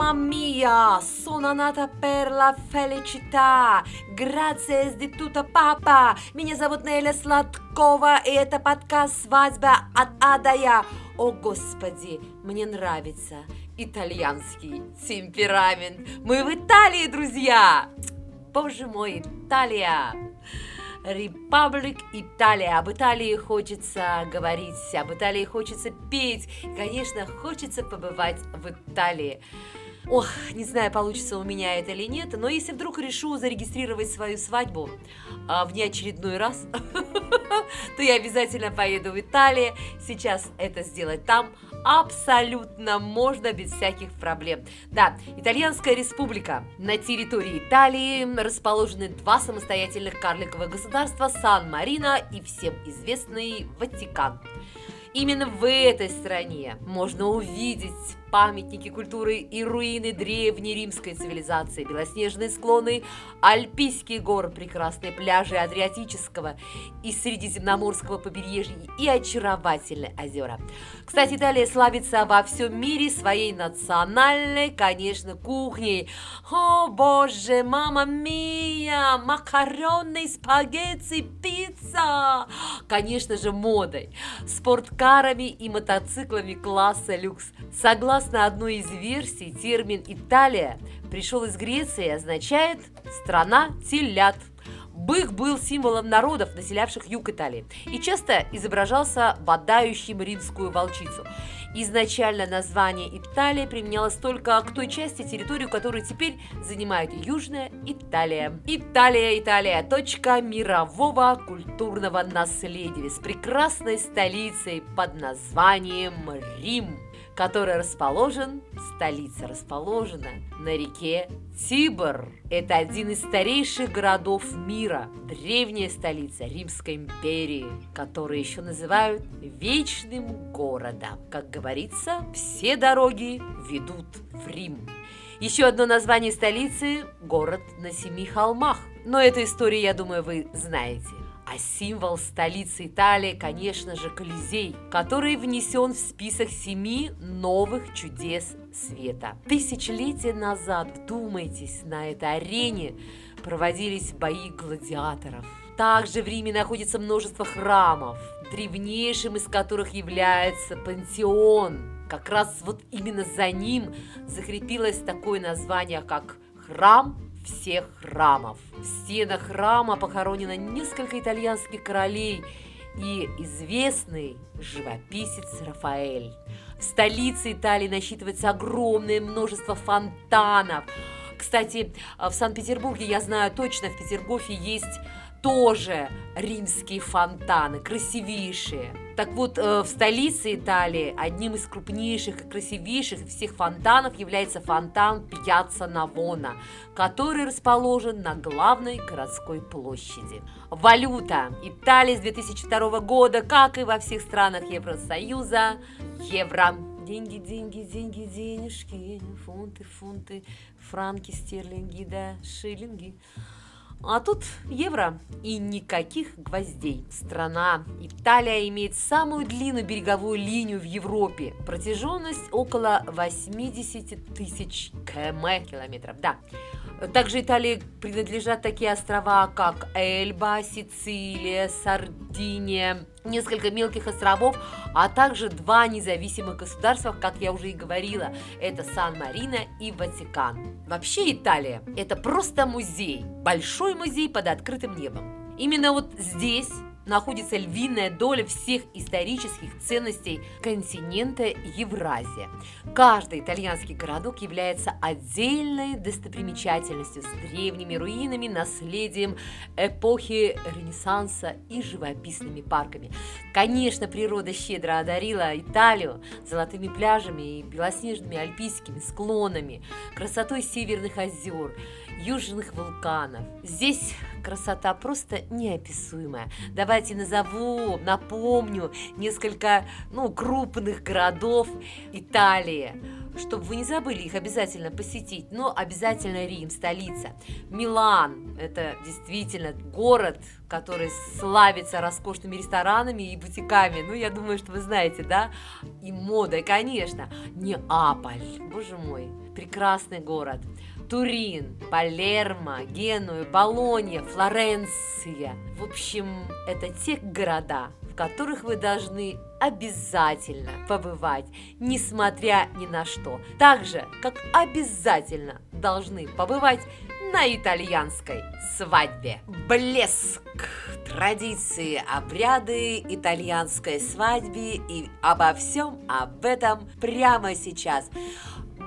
Mamma mia, sono nata per la felicità. Grazie tutto, папа. Меня зовут Неля Сладкова, и это подкаст «Свадьба от Адая». О, Господи, мне нравится итальянский темперамент. Мы в Италии, друзья! Боже мой, Италия! Репаблик Италия. Об Италии хочется говорить, об Италии хочется петь. Конечно, хочется побывать в Италии. Ох, не знаю, получится у меня это или нет, но если вдруг решу зарегистрировать свою свадьбу а, в неочередной раз, то я обязательно поеду в Италию. Сейчас это сделать там абсолютно можно без всяких проблем. Да, Итальянская республика. На территории Италии расположены два самостоятельных карликовых государства Сан-Марино и всем известный Ватикан. Именно в этой стране можно увидеть памятники культуры и руины древней римской цивилизации, белоснежные склоны Альпийских гор, прекрасные пляжи Адриатического и Средиземноморского побережья и очаровательные озера. Кстати, Италия славится во всем мире своей национальной, конечно, кухней. О, боже, мама мия, макароны, спагетти, пицца! Конечно же, модой, спорткарами и мотоциклами класса люкс. Согласно Согласно одной из версий, термин «Италия» пришел из Греции и означает «страна телят». Бык был символом народов, населявших юг Италии, и часто изображался бодающим римскую волчицу. Изначально название Италия применялось только к той части территории, которую теперь занимает Южная Италия. Италия, Италия, точка мирового культурного наследия с прекрасной столицей под названием Рим который расположен, столица расположена на реке Тибр. Это один из старейших городов мира, древняя столица Римской империи, которую еще называют Вечным городом. Как говорится, все дороги ведут в Рим. Еще одно название столицы – город на семи холмах. Но эту историю, я думаю, вы знаете. А символ столицы Италии, конечно же, Колизей, который внесен в список семи новых чудес света. Тысячелетия назад, вдумайтесь, на этой арене проводились бои гладиаторов. Также в Риме находится множество храмов, древнейшим из которых является пантеон. Как раз вот именно за ним закрепилось такое название, как храм всех храмов. В стенах храма похоронено несколько итальянских королей и известный живописец Рафаэль. В столице Италии насчитывается огромное множество фонтанов. Кстати, в Санкт-Петербурге, я знаю точно, в Петергофе есть тоже римские фонтаны, красивейшие. Так вот, э, в столице Италии одним из крупнейших и красивейших всех фонтанов является фонтан Пьяцца Навона, который расположен на главной городской площади. Валюта. Италии с 2002 года, как и во всех странах Евросоюза, евро. Деньги, деньги, деньги, денежки, фунты, фунты, франки, стерлинги, да, шиллинги. А тут евро и никаких гвоздей. Страна Италия имеет самую длинную береговую линию в Европе. Протяженность около 80 тысяч км километров. Да. Также Италии принадлежат такие острова, как Эльба, Сицилия, Сардиния, несколько мелких островов, а также два независимых государства, как я уже и говорила, это Сан-Марино и Ватикан. Вообще Италия – это просто музей, большой музей под открытым небом. Именно вот здесь находится львиная доля всех исторических ценностей континента Евразия. Каждый итальянский городок является отдельной достопримечательностью с древними руинами, наследием эпохи Ренессанса и живописными парками. Конечно, природа щедро одарила Италию золотыми пляжами и белоснежными альпийскими склонами, красотой северных озер, южных вулканов. Здесь красота просто неописуемая. Давайте назову, напомню несколько ну, крупных городов Италии чтобы вы не забыли их обязательно посетить, но обязательно Рим, столица. Милан – это действительно город, который славится роскошными ресторанами и бутиками. Ну, я думаю, что вы знаете, да? И модой, конечно. Неаполь, боже мой, прекрасный город. Турин, Палермо, Генуя, Болонья, Флоренция. В общем, это те города, в которых вы должны обязательно побывать, несмотря ни на что. Так же, как обязательно должны побывать на итальянской свадьбе. Блеск традиции, обряды итальянской свадьбы и обо всем об этом прямо сейчас.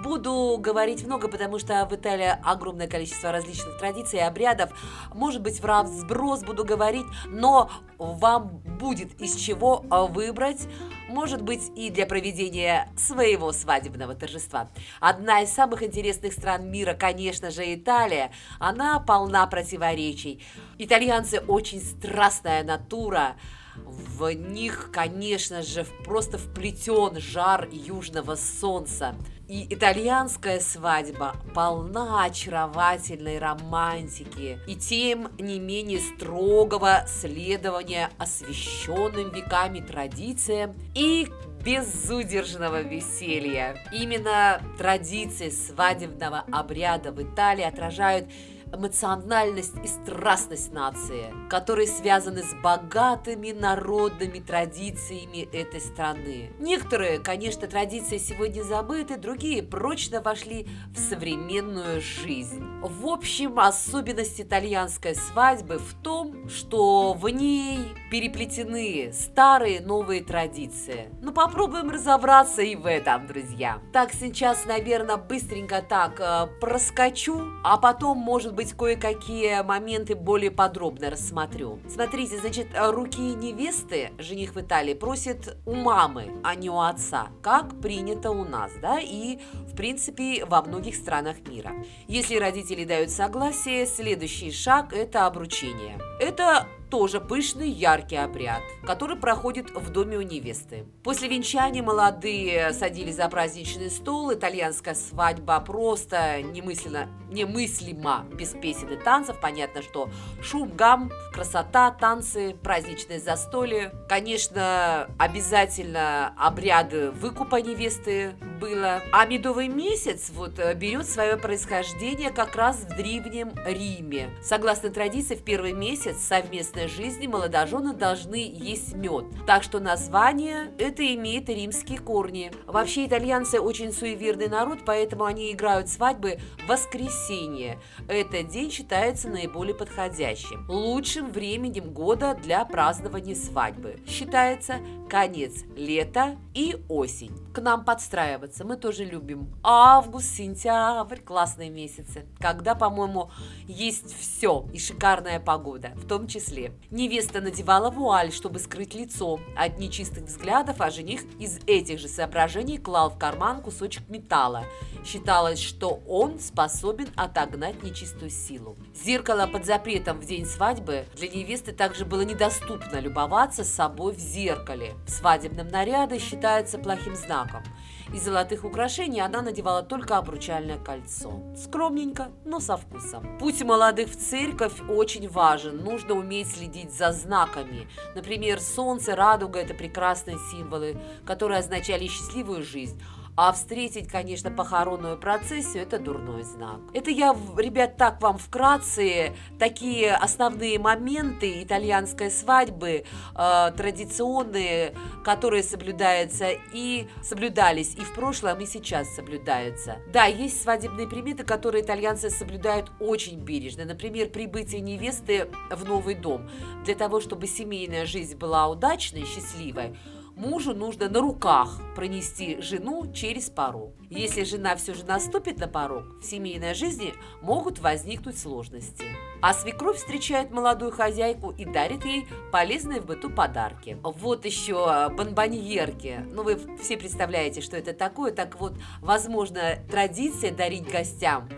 Буду говорить много, потому что в Италии огромное количество различных традиций и обрядов. Может быть, в разброс буду говорить, но вам будет из чего выбрать, может быть, и для проведения своего свадебного торжества. Одна из самых интересных стран мира, конечно же, Италия. Она полна противоречий. Итальянцы очень страстная натура. В них, конечно же, просто вплетен жар южного солнца. И итальянская свадьба полна очаровательной романтики и тем не менее строгого следования освященным веками традициям и безудержного веселья. Именно традиции свадебного обряда в Италии отражают эмоциональность и страстность нации, которые связаны с богатыми народными традициями этой страны. Некоторые, конечно, традиции сегодня забыты, другие прочно вошли в современную жизнь. В общем, особенность итальянской свадьбы в том, что в ней переплетены старые новые традиции. Ну, попробуем разобраться и в этом, друзья. Так, сейчас, наверное, быстренько так э, проскочу, а потом, может быть, быть, кое-какие моменты более подробно рассмотрю. Смотрите, значит, руки невесты жених в Италии просит у мамы, а не у отца, как принято у нас, да, и, в принципе, во многих странах мира. Если родители дают согласие, следующий шаг – это обручение. Это тоже пышный яркий обряд, который проходит в доме у невесты. После венчания молодые садились за праздничный стол, итальянская свадьба просто немыслимо, немыслимо без песен и танцев. Понятно, что шум, гам, красота, танцы, праздничное застолье. Конечно, обязательно обряды выкупа невесты было. А медовый месяц вот э, берет свое происхождение как раз в Древнем Риме. Согласно традиции, в первый месяц совместно совместной жизни молодожены должны есть мед. Так что название это имеет римские корни. Вообще итальянцы очень суеверный народ, поэтому они играют свадьбы в воскресенье. Этот день считается наиболее подходящим. Лучшим временем года для празднования свадьбы считается конец лета и осень. К нам подстраиваться мы тоже любим. Август, сентябрь, классные месяцы, когда, по-моему, есть все и шикарная погода, в том числе. Невеста надевала вуаль, чтобы скрыть лицо от нечистых взглядов, а жених из этих же соображений клал в карман кусочек металла. Считалось, что он способен отогнать нечистую силу. Зеркало под запретом в день свадьбы для невесты также было недоступно любоваться собой в зеркале. В свадебном наряде считается плохим знаком. Из золотых украшений она надевала только обручальное кольцо. Скромненько, но со вкусом. Путь молодых в церковь очень важен. Нужно уметь следить за знаками. Например, солнце, радуга – это прекрасные символы, которые означали счастливую жизнь. А встретить, конечно, похоронную процессию – это дурной знак. Это я, ребят, так вам вкратце такие основные моменты итальянской свадьбы, э, традиционные, которые соблюдаются и соблюдались и в прошлом, и сейчас соблюдаются. Да, есть свадебные приметы, которые итальянцы соблюдают очень бережно. Например, прибытие невесты в новый дом. Для того, чтобы семейная жизнь была удачной, счастливой, мужу нужно на руках пронести жену через порог. Если жена все же наступит на порог, в семейной жизни могут возникнуть сложности. А свекровь встречает молодую хозяйку и дарит ей полезные в быту подарки. Вот еще бонбоньерки. Ну, вы все представляете, что это такое. Так вот, возможно, традиция дарить гостям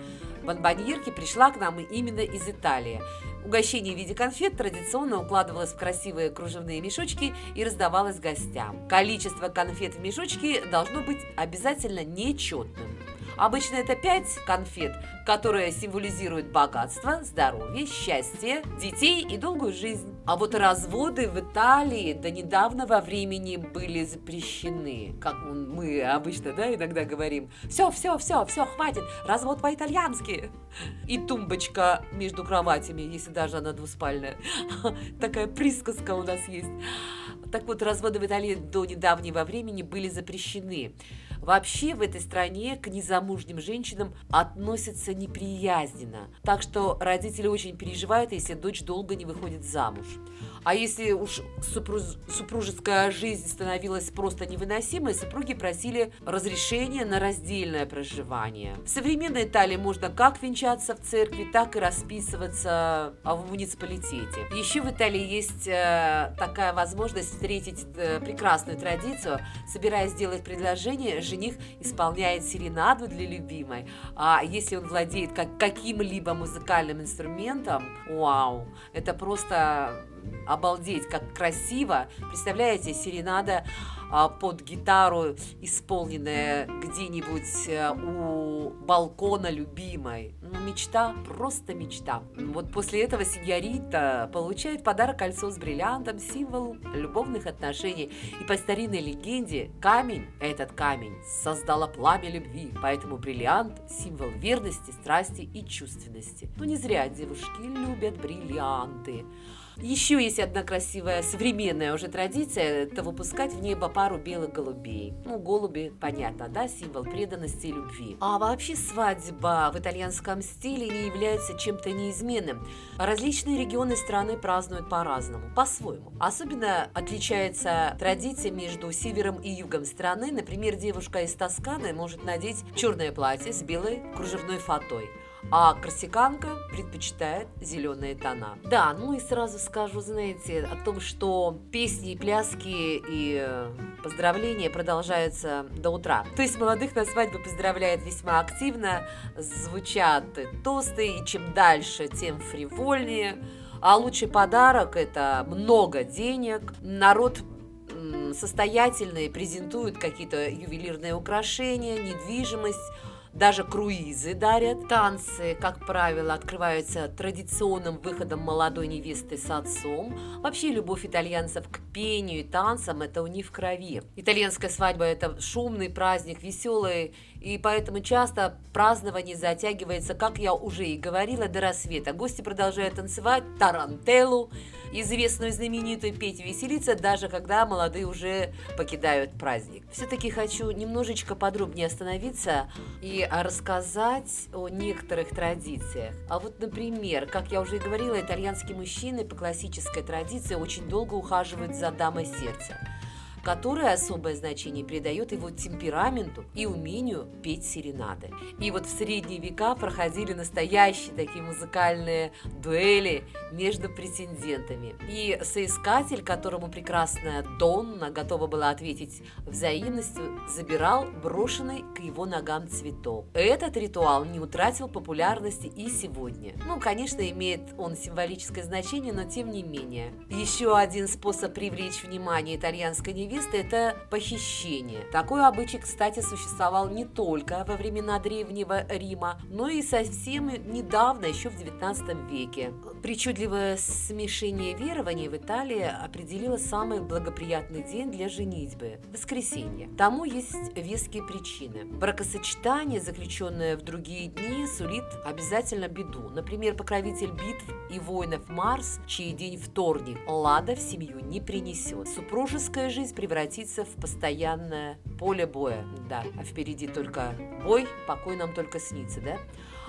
бонбоньерки пришла к нам именно из Италии. Угощение в виде конфет традиционно укладывалось в красивые кружевные мешочки и раздавалось гостям. Количество конфет в мешочке должно быть обязательно нечетным. Обычно это 5 конфет, которые символизируют богатство, здоровье, счастье, детей и долгую жизнь. А вот разводы в Италии до недавнего времени были запрещены. Как мы обычно, да, иногда говорим. Все, все, все, все, хватит, развод по-итальянски. И тумбочка между кроватями, если даже она двуспальная. Такая присказка у нас есть. Так вот, разводы в Италии до недавнего времени были запрещены. Вообще в этой стране к незамужним женщинам относятся неприязненно. Так что родители очень переживают, если дочь долго не выходит замуж. А если уж супруж... супружеская жизнь становилась просто невыносимой, супруги просили разрешения на раздельное проживание. В современной Италии можно как венчаться в церкви, так и расписываться в муниципалитете. Еще в Италии есть э, такая возможность встретить э, прекрасную традицию, собираясь сделать предложение, жених исполняет серенаду для любимой. А если он владеет как, каким-либо музыкальным инструментом, вау, это просто обалдеть, как красиво. Представляете, серенада а, под гитару, исполненная где-нибудь э, у балкона любимой. Ну, мечта, просто мечта. Вот после этого сеньорита получает подарок кольцо с бриллиантом, символ любовных отношений. И по старинной легенде камень, этот камень, создала пламя любви, поэтому бриллиант – символ верности, страсти и чувственности. Ну, не зря девушки любят бриллианты. Еще есть одна красивая современная уже традиция – это выпускать в небо пару белых голубей. Ну, голуби, понятно, да, символ преданности и любви. А вообще свадьба в итальянском стиле не является чем-то неизменным. Различные регионы страны празднуют по-разному, по-своему. Особенно отличается традиция между севером и югом страны. Например, девушка из Тосканы может надеть черное платье с белой кружевной фатой – а корсиканка предпочитает зеленые тона. Да, ну и сразу скажу, знаете, о том, что песни пляски и э, поздравления продолжаются до утра. То есть молодых на свадьбе поздравляют весьма активно, звучат тосты, и чем дальше, тем фривольнее. А лучший подарок – это много денег. Народ состоятельный презентует какие-то ювелирные украшения, недвижимость, даже круизы дарят. Танцы, как правило, открываются традиционным выходом молодой невесты с отцом. Вообще любовь итальянцев к пению и танцам – это у них в крови. Итальянская свадьба – это шумный праздник, веселый и поэтому часто празднование затягивается, как я уже и говорила, до рассвета. Гости продолжают танцевать тарантеллу, известную знаменитую петь веселиться, даже когда молодые уже покидают праздник. Все-таки хочу немножечко подробнее остановиться и рассказать о некоторых традициях. А вот, например, как я уже и говорила, итальянские мужчины по классической традиции очень долго ухаживают за дамой сердца которое особое значение придает его темпераменту и умению петь серенады. И вот в средние века проходили настоящие такие музыкальные дуэли между претендентами. И соискатель, которому прекрасная Донна готова была ответить взаимностью, забирал брошенный к его ногам цветок. Этот ритуал не утратил популярности и сегодня. Ну, конечно, имеет он символическое значение, но тем не менее. Еще один способ привлечь внимание итальянской невесты невесты – это похищение. Такой обычай, кстати, существовал не только во времена Древнего Рима, но и совсем недавно, еще в XIX веке. Причудливое смешение верований в Италии определило самый благоприятный день для женитьбы – воскресенье. Тому есть веские причины. Бракосочетание, заключенное в другие дни, сулит обязательно беду. Например, покровитель битв и воинов Марс, чей день вторник, Лада в семью не принесет. Супружеская жизнь превратиться в постоянное поле боя. Да, а впереди только бой, покой нам только снится, да?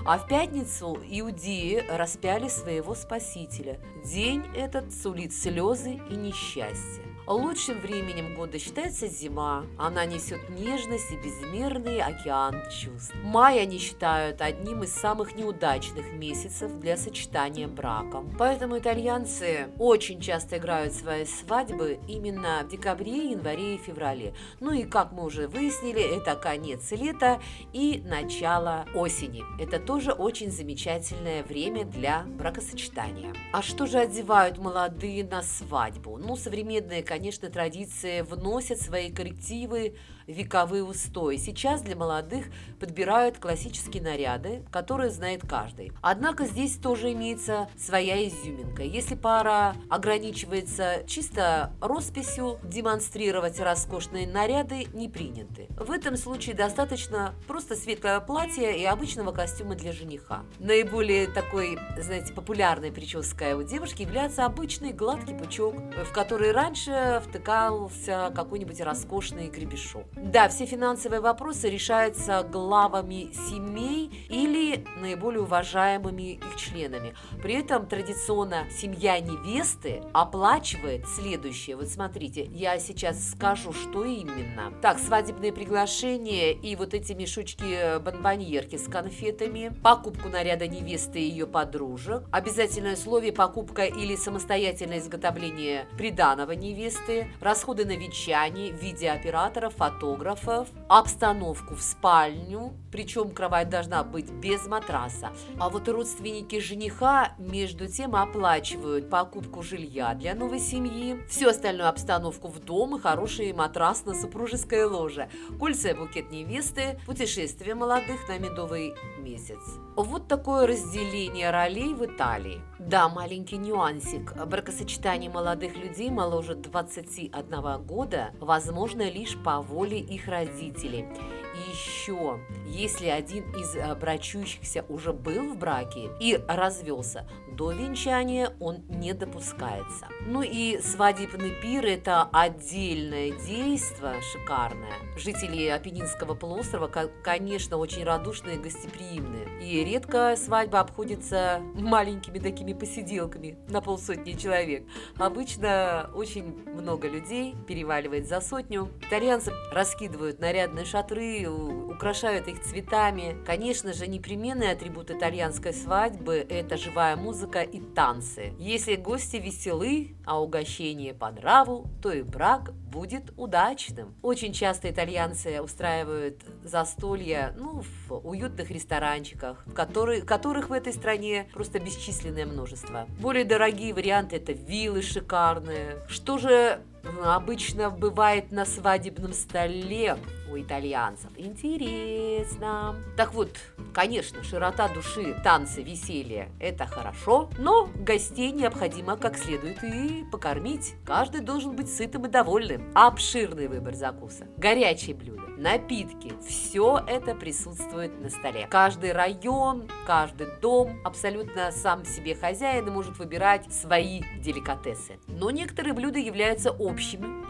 А в пятницу иудеи распяли своего спасителя. День этот сулит слезы и несчастье. Лучшим временем года считается зима. Она несет нежность и безмерный океан чувств. Май они считают одним из самых неудачных месяцев для сочетания браком. Поэтому итальянцы очень часто играют свои свадьбы именно в декабре, январе и феврале. Ну и, как мы уже выяснили, это конец лета и начало осени. Это тоже очень замечательное время для бракосочетания. А что же одевают молодые на свадьбу? Ну, современные, конечно, конечно, традиции вносят свои коррективы вековые устои. Сейчас для молодых подбирают классические наряды, которые знает каждый. Однако здесь тоже имеется своя изюминка. Если пара ограничивается чисто росписью, демонстрировать роскошные наряды не приняты. В этом случае достаточно просто светлое платье и обычного костюма для жениха. Наиболее такой, знаете, популярной прической у девушки является обычный гладкий пучок, в который раньше втыкался какой-нибудь роскошный гребешок. Да, все финансовые вопросы решаются главами семей или наиболее уважаемыми их членами. При этом традиционно семья невесты оплачивает следующее. Вот смотрите, я сейчас скажу, что именно. Так, свадебные приглашения и вот эти мешочки бонбоньерки с конфетами, покупку наряда невесты и ее подружек, обязательное условие покупка или самостоятельное изготовление приданого невесты, расходы на вечание в виде оператора, фото фотографов, обстановку в спальню, причем кровать должна быть без матраса. А вот родственники жениха между тем оплачивают покупку жилья для новой семьи, всю остальную обстановку в дом и хороший матрас на супружеское ложе, кольца и букет невесты, путешествие молодых на медовый месяц. Вот такое разделение ролей в Италии. Да, маленький нюансик. Бракосочетание молодых людей моложе 21 года возможно лишь по воле их родителей. И еще, если один из э, брачующихся уже был в браке и развелся, до венчания он не допускается. Ну и свадебный пир – это отдельное действие шикарное. Жители Апеннинского полуострова, конечно, очень радушные и гостеприимные. И редко свадьба обходится маленькими такими посиделками на полсотни человек. Обычно очень много людей переваливает за сотню. Итальянцы раскидывают нарядные шатры, украшают их цветами. Конечно же, непременный атрибут итальянской свадьбы – это живая музыка и танцы. Если гости веселы, а угощение по нраву, то и брак будет удачным. Очень часто итальянцы устраивают застолья ну, в уютных ресторанчиках, в которые, которых в этой стране просто бесчисленное множество. Более дорогие варианты – это виллы шикарные. Что же обычно бывает на свадебном столе у итальянцев. Интересно. Так вот, конечно, широта души, танцы, веселье – это хорошо, но гостей необходимо как следует и покормить. Каждый должен быть сытым и довольным. Обширный выбор закуса, горячие блюда, напитки – все это присутствует на столе. Каждый район, каждый дом абсолютно сам себе хозяин и может выбирать свои деликатесы. Но некоторые блюда являются общими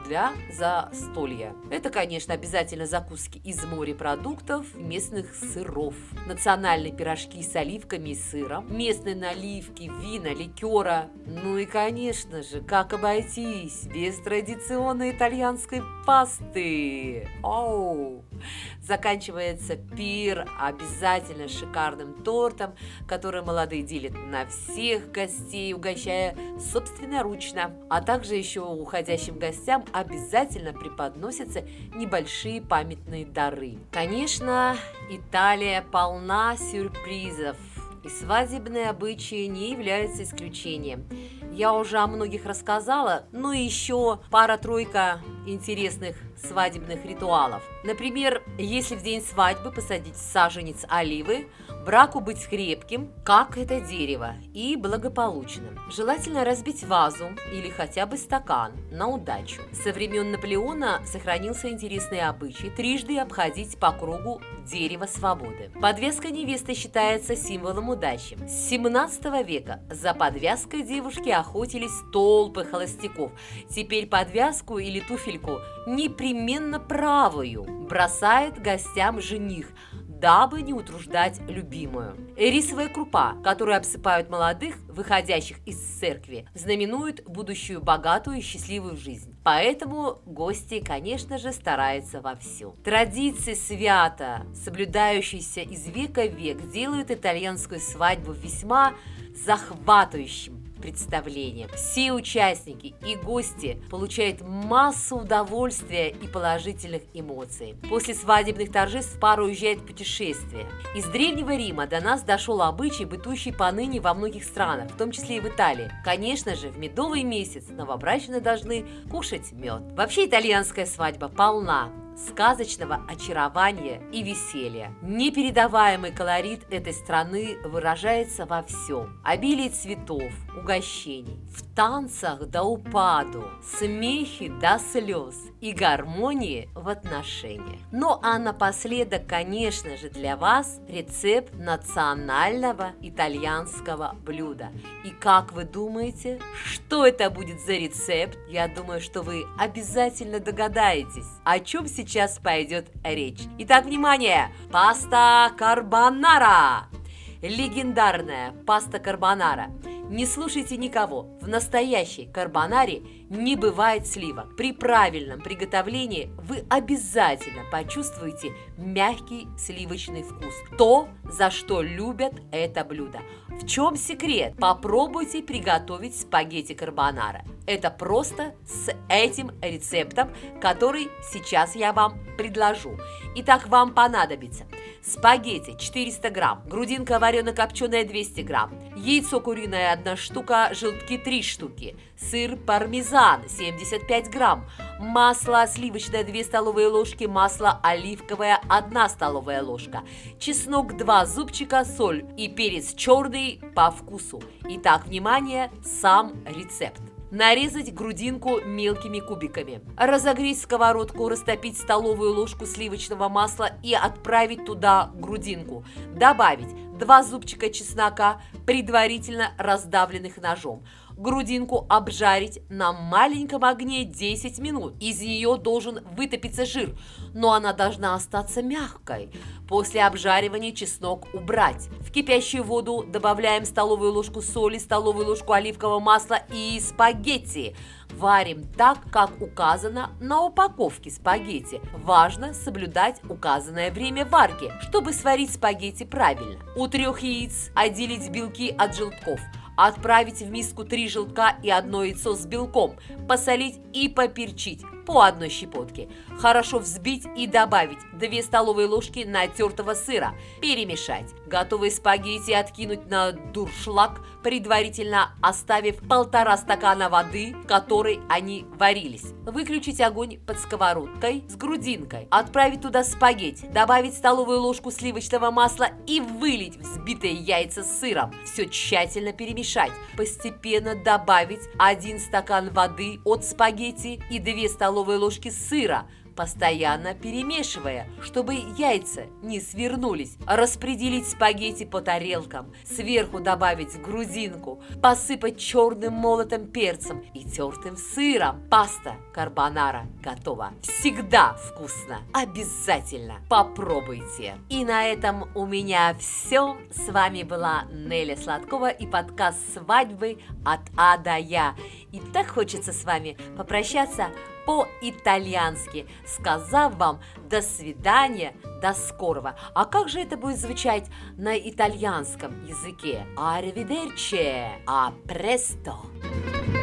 для застолья. Это, конечно, обязательно закуски из морепродуктов, местных сыров, национальные пирожки с оливками и сыром, местные наливки, вина, ликера. Ну и, конечно же, как обойтись без традиционной итальянской пасты. Оу! Заканчивается пир обязательно шикарным тортом, который молодые делят на всех гостей, угощая собственноручно. А также еще уходящим гостям обязательно преподносятся небольшие памятные дары. Конечно, Италия полна сюрпризов. И свадебные обычаи не являются исключением. Я уже о многих рассказала, но еще пара-тройка интересных свадебных ритуалов. Например, если в день свадьбы посадить саженец оливы, браку быть крепким, как это дерево, и благополучным. Желательно разбить вазу или хотя бы стакан на удачу. Со времен Наполеона сохранился интересный обычай трижды обходить по кругу дерево свободы. Подвеска невесты считается символом удачи. С 17 века за подвязкой девушки охотились толпы холостяков. Теперь подвязку или туфельку непременно правую бросает гостям жених, дабы не утруждать любимую. Рисовая крупа, которую обсыпают молодых, выходящих из церкви, знаменует будущую богатую и счастливую жизнь. Поэтому гости, конечно же, стараются вовсю. Традиции свято, соблюдающиеся из века в век, делают итальянскую свадьбу весьма захватывающим представлением. Все участники и гости получают массу удовольствия и положительных эмоций. После свадебных торжеств пара уезжает в путешествие. Из Древнего Рима до нас дошел обычай, бытующий поныне во многих странах, в том числе и в Италии. Конечно же, в медовый месяц новобрачные должны кушать мед. Вообще итальянская свадьба полна сказочного очарования и веселья. Непередаваемый колорит этой страны выражается во всем. Обилие цветов, угощений, в танцах до упаду, смехе до слез и гармонии в отношениях. Ну а напоследок, конечно же, для вас рецепт национального итальянского блюда. И как вы думаете, что это будет за рецепт? Я думаю, что вы обязательно догадаетесь, о чем сейчас пойдет речь. Итак, внимание! Паста карбонара! Легендарная паста карбонара – не слушайте никого. В настоящей карбонаре не бывает сливок. При правильном приготовлении вы обязательно почувствуете мягкий сливочный вкус. То, за что любят это блюдо. В чем секрет? Попробуйте приготовить спагетти карбонара. Это просто с этим рецептом, который сейчас я вам предложу. Итак, вам понадобится спагетти 400 грамм, грудинка варено-копченая 200 грамм, яйцо куриное 1 штука, желтки 3 штуки, сыр пармезан 75 грамм, масло сливочное 2 столовые ложки, масло оливковое 1 столовая ложка, чеснок 2 зубчика, соль и перец черный по вкусу. Итак, внимание, сам рецепт. Нарезать грудинку мелкими кубиками. Разогреть сковородку, растопить столовую ложку сливочного масла и отправить туда грудинку. Добавить 2 зубчика чеснока, предварительно раздавленных ножом грудинку обжарить на маленьком огне 10 минут. Из нее должен вытопиться жир, но она должна остаться мягкой. После обжаривания чеснок убрать. В кипящую воду добавляем столовую ложку соли, столовую ложку оливкового масла и спагетти. Варим так, как указано на упаковке спагетти. Важно соблюдать указанное время варки, чтобы сварить спагетти правильно. У трех яиц отделить белки от желтков – Отправить в миску три желтка и одно яйцо с белком, посолить и поперчить по одной щепотке. Хорошо взбить и добавить 2 столовые ложки натертого сыра. Перемешать. Готовые спагетти откинуть на дуршлаг, предварительно оставив полтора стакана воды, в которой они варились. Выключить огонь под сковородкой с грудинкой. Отправить туда спагетти. Добавить столовую ложку сливочного масла и вылить взбитые яйца с сыром. Все тщательно перемешать. Постепенно добавить 1 стакан воды от спагетти и 2 столовые ложки сыра, постоянно перемешивая, чтобы яйца не свернулись. Распределить спагетти по тарелкам, сверху добавить грузинку, посыпать черным молотым перцем и тертым сыром. Паста карбонара готова. Всегда вкусно. Обязательно попробуйте. И на этом у меня все. С вами была Неля Сладкова и подкаст «Свадьбы от А до Я». И так хочется с вами попрощаться по-итальянски, сказав вам «до свидания», «до скорого». А как же это будет звучать на итальянском языке? Arrivederci, a presto!